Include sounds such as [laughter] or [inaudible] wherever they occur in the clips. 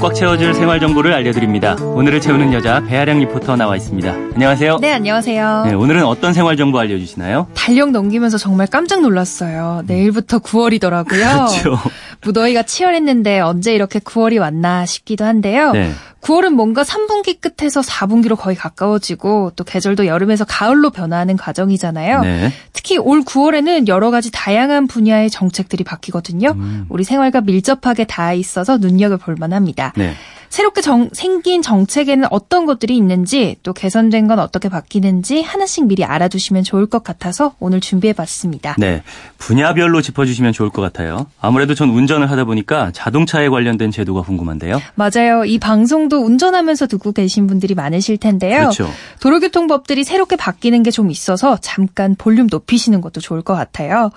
꽉 채워줄 생활 정보를 알려드립니다. 오늘을 채우는 여자 배아량 리포터 나와 있습니다. 안녕하세요. 네, 안녕하세요. 네, 오늘은 어떤 생활 정보 알려주시나요? 달력 넘기면서 정말 깜짝 놀랐어요. 내일부터 9월이더라고요. [laughs] 그렇죠. 무더위가 치열했는데 언제 이렇게 9월이 왔나 싶기도 한데요. 네. 9월은 뭔가 3분기 끝에서 4분기로 거의 가까워지고 또 계절도 여름에서 가을로 변화하는 과정이잖아요. 네. 특히 올 9월에는 여러 가지 다양한 분야의 정책들이 바뀌거든요. 음. 우리 생활과 밀접하게 닿아 있어서 눈여겨볼 만합니다. 네. 새롭게 정- 생긴 정책에는 어떤 것들이 있는지 또 개선된 건 어떻게 바뀌는지 하나씩 미리 알아두시면 좋을 것 같아서 오늘 준비해봤습니다. 네. 분야별로 짚어주시면 좋을 것 같아요. 아무래도 전 운전을 하다 보니까 자동차에 관련된 제도가 궁금한데요. 맞아요. 이 방송도 운전하면서 듣고 계신 분들이 많으실 텐데요. 그렇죠. 도로교통법들이 새롭게 바뀌는 게 좀 있어서 잠깐 볼륨 높이시는 것도 좋을 것 같아요.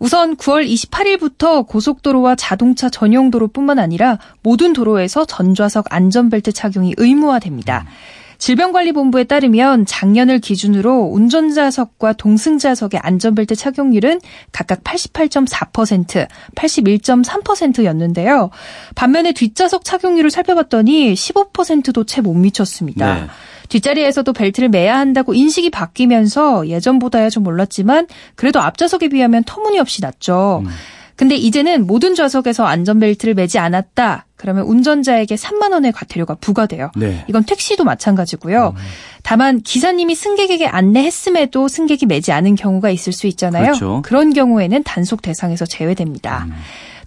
우선 9월 28일부터 고속도로와 자동차 전용 도로뿐만 아니라 모든 도로에서 전좌석 안전벨트 착용이 의무화됩니다. 질병관리본부에 따르면 작년을 기준으로 운전자석과 동승자석의 안전벨트 착용률은 각각 88.4%, 81.3%였는데요. 반면에 뒷좌석 착용률을 살펴봤더니 15%도 채 못 미쳤습니다. 네. 뒷자리에서도 벨트를 매야 한다고 인식이 바뀌면서 예전보다야 좀 올랐지만 그래도 앞좌석에 비하면 터무니없이 낮죠. 근데 이제는 모든 좌석에서 안전벨트를 매지 않았다. 그러면 운전자에게 3만 원의 과태료가 부과돼요. 네. 이건 택시도 마찬가지고요. 다만 기사님이 승객에게 안내했음에도 승객이 매지 않은 경우가 있을 수 있잖아요. 그렇죠. 런 경우에는 단속 대상에서 제외됩니다.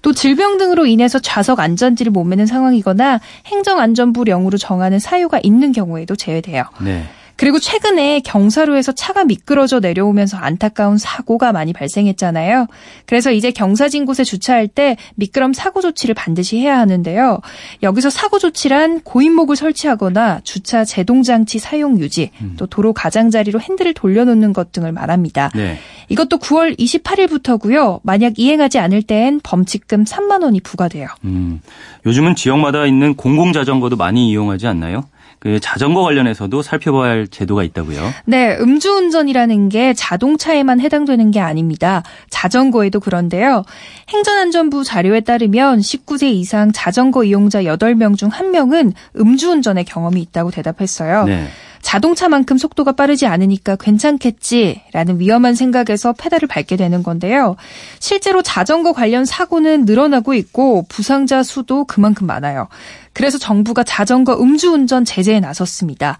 또 질병 등으로 인해서 좌석 안전지를 못 매는 상황이거나 행정안전부령으로 정하는 사유가 있는 경우에도 제외돼요. 네. 그리고 최근에 경사로에서 차가 미끄러져 내려오면서 안타까운 사고가 많이 발생했잖아요. 그래서 이제 경사진 곳에 주차할 때 미끄럼 사고 조치를 반드시 해야 하는데요. 여기서 사고 조치란 고인목을 설치하거나 주차 제동장치 사용 유지, 또 도로 가장자리로 핸들을 돌려놓는 것 등을 말합니다. 네. 이것도 9월 28일부터고요. 만약 이행하지 않을 땐 범칙금 3만 원이 부과돼요. 음, 요즘은 지역마다 있는 공공자전거도 많이 이용하지 않나요? 그 자전거 관련해서도 살펴봐야 할 제도가 있다고요. 네, 음주운전이라는 게 자동차에만 해당되는 게 아닙니다. 자전거에도 그런데요. 행정안전부 자료에 따르면 19세 이상 자전거 이용자 8명 중 1명은 음주운전의 경험이 있다고 대답했어요. 네. 자동차만큼 속도가 빠르지 않으니까 괜찮겠지라는 위험한 생각에서 페달을 밟게 되는 건데요. 실제로 자전거 관련 사고는 늘어나고 있고 부상자 수도 그만큼 많아요. 그래서 정부가 자전거 음주운전 제재에 나섰습니다.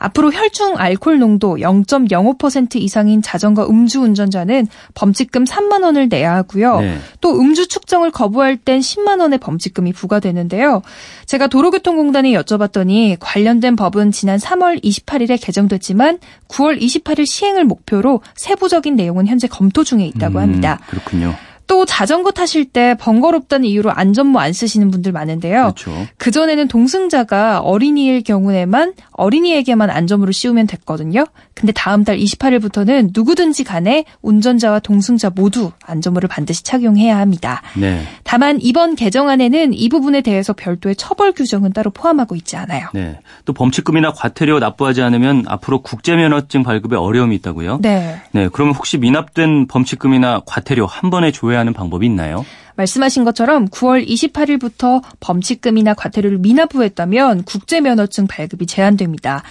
앞으로 혈중 알코올 농도 0.05% 이상인 자전거 음주 운전자는 범칙금 3만 원을 내야 하고요. 네. 또 음주 측정을 거부할 땐 10만 원의 범칙금이 부과되는데요. 제가 도로교통공단에 여쭤봤더니 관련된 법은 지난 3월 28일에 개정됐지만 9월 28일 시행을 목표로 세부적인 내용은 현재 검토 중에 있다고 음, 합니다. 그렇군요. 또 자전거 타실 때 번거롭다는 이유로 안전모 안 쓰시는 분들 많은데요. 그렇죠. 그전에는 동승자가 어린이일 경우에만 어린이에게만 안전모를 씌우면 됐거든요. 근데 다음 달 28일부터는 누구든지 간에 운전자와 동승자 모두 안전모를 반드시 착용해야 합니다. 네. 다만 이번 개정안에는 이 부분에 대해서 별도의 처벌 규정은 따로 포함하고 있지 않아요. 네. 또 범칙금이나 과태료 납부하지 않으면 앞으로 국제면허증 발급에 어려움이 있다고요? 네. 네. 그러면 혹시 미납된 범칙금이나 과태료 한 번에 조회 하는 방법이 있나요? 말씀하신 것처럼 9월 28일부터 범칙금이나 과태료를 미납부했다면 국제면허증 발급이 제한됩니다.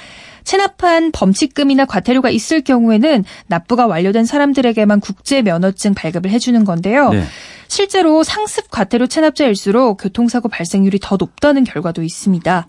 체납한 범칙금이나 과태료가 있을 경우에는 납부가 완료된 사람들에게만 국제 면허증 발급을 해주는 건데요. 네. 실제로 상습 과태료 체납자일수록 교통사고 발생률이 더 높다는 결과도 있습니다.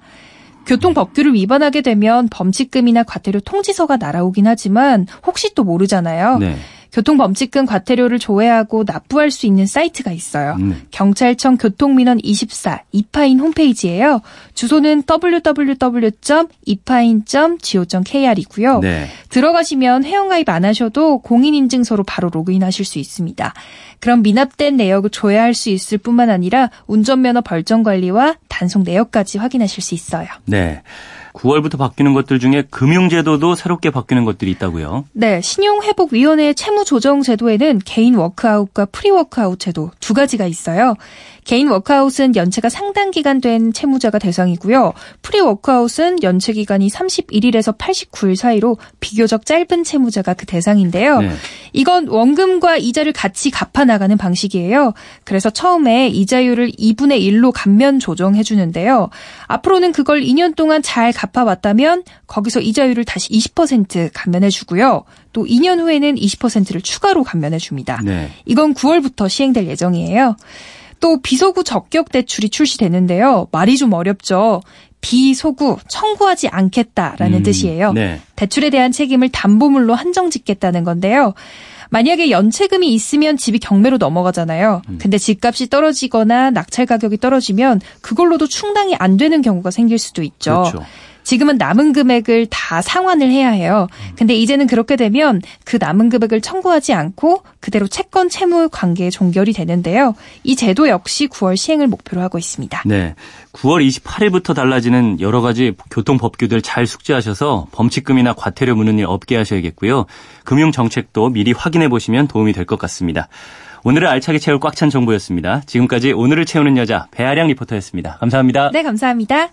교통법규를 위반하게 되면 범칙금이나 과태료 통지서가 날아오긴 하지만 혹시 또 모르잖아요. 네. 교통범칙금 과태료를 조회하고 납부할 수 있는 사이트가 있어요. 음. 경찰청 교통민원 24 이파인 홈페이지예요. 주소는 www.efine.go.kr이고요. 네. 들어가시면 회원가입 안 하셔도 공인인증서로 바로 로그인하실 수 있습니다. 그럼 미납된 내역을 조회할 수 있을 뿐만 아니라 운전면허 벌점 관리와 단속 내역까지 확인하실 수 있어요. 네. 9월부터 바뀌는 것들 중에 금융제도도 새롭게 바뀌는 것들이 있다고요. 네, 신용회복위원회의 채무조정제도에는 개인 워크아웃과 프리워크아웃 제도 두 가지가 있어요. 개인 워크아웃은 연체가 상당 기간 된 채무자가 대상이고요. 프리 워크아웃은 연체 기간이 31일에서 89일 사이로 비교적 짧은 채무자가 그 대상인데요. 네. 이건 원금과 이자를 같이 갚아 나가는 방식이에요. 그래서 처음에 이자율을 2분의 1로 감면 조정해 주는데요. 앞으로는 그걸 2년 동안 잘 갚아 왔다면 거기서 이자율을 다시 20% 감면해 주고요. 또 2년 후에는 20%를 추가로 감면해 줍니다. 네. 이건 9월부터 시행될 예정이에요. 또 비소구 적격 대출이 출시되는데요. 말이 좀 어렵죠. 비소구 청구하지 않겠다라는 음, 뜻이에요. 네. 대출에 대한 책임을 담보물로 한정 짓겠다는 건데요. 만약에 연체금이 있으면 집이 경매로 넘어가잖아요. 음. 근데 집값이 떨어지거나 낙찰 가격이 떨어지면 그걸로도 충당이 안 되는 경우가 생길 수도 있죠. 그렇죠. 지금은 남은 금액을 다 상환을 해야 해요. 근데 이제는 그렇게 되면 그 남은 금액을 청구하지 않고 그대로 채권 채무 관계에 종결이 되는데요. 이 제도 역시 9월 시행을 목표로 하고 있습니다. 네. 9월 28일부터 달라지는 여러 가지 교통 법규들 잘 숙지하셔서 범칙금이나 과태료 무는 일 없게 하셔야겠고요. 금융 정책도 미리 확인해 보시면 도움이 될 것 같습니다. 오늘을 알차게 채울 꽉 찬 정보였습니다. 지금까지 오늘을 채우는 여자 배아량 리포터였습니다. 감사합니다. 네, 감사합니다.